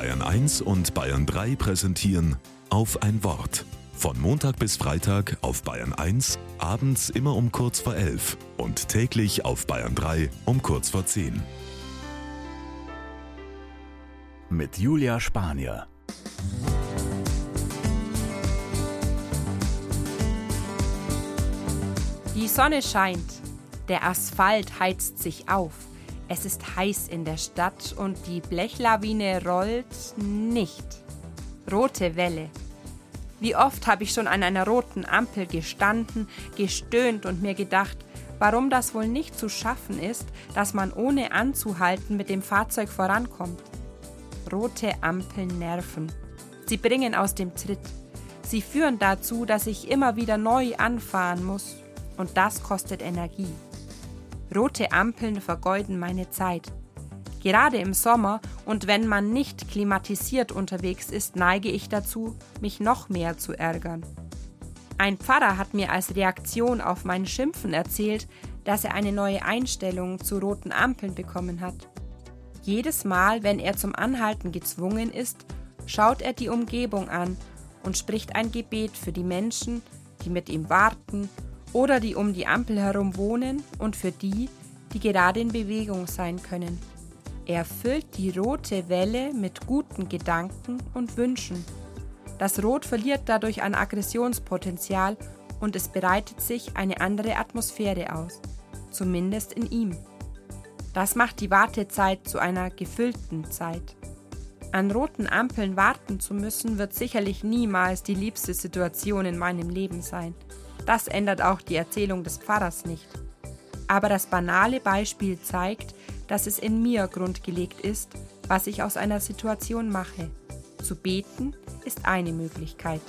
Bayern 1 und Bayern 3 präsentieren auf ein Wort. Von Montag bis Freitag auf Bayern 1, abends immer um kurz vor 11 und täglich auf Bayern 3 um kurz vor 10. Mit Julia Spanier. Die Sonne scheint, der Asphalt heizt sich auf. Es ist heiß in der Stadt und die Blechlawine rollt nicht. Rote Welle. Wie oft habe ich schon an einer roten Ampel gestanden, gestöhnt und mir gedacht, warum das wohl nicht zu schaffen ist, dass man ohne anzuhalten mit dem Fahrzeug vorankommt. Rote Ampeln nerven. Sie bringen aus dem Tritt. Sie führen dazu, dass ich immer wieder neu anfahren muss. Und das kostet Energie. Rote Ampeln vergeuden meine Zeit. Gerade im Sommer und wenn man nicht klimatisiert unterwegs ist, neige ich dazu, mich noch mehr zu ärgern. Ein Pfarrer hat mir als Reaktion auf mein Schimpfen erzählt, dass er eine neue Einstellung zu roten Ampeln bekommen hat. Jedes Mal, wenn er zum Anhalten gezwungen ist, schaut er die Umgebung an und spricht ein Gebet für die Menschen, die mit ihm warten oder die um die Ampel herum wohnen und für die, die gerade in Bewegung sein können. Er füllt die rote Welle mit guten Gedanken und Wünschen. Das Rot verliert dadurch an Aggressionspotenzial und es breitet sich eine andere Atmosphäre aus, zumindest in ihm. Das macht die Wartezeit zu einer gefüllten Zeit. An roten Ampeln warten zu müssen, wird sicherlich niemals die liebste Situation in meinem Leben sein. Das ändert auch die Erzählung des Pfarrers nicht. Aber das banale Beispiel zeigt, dass es in mir grundgelegt ist, was ich aus einer Situation mache. Zu beten ist eine Möglichkeit.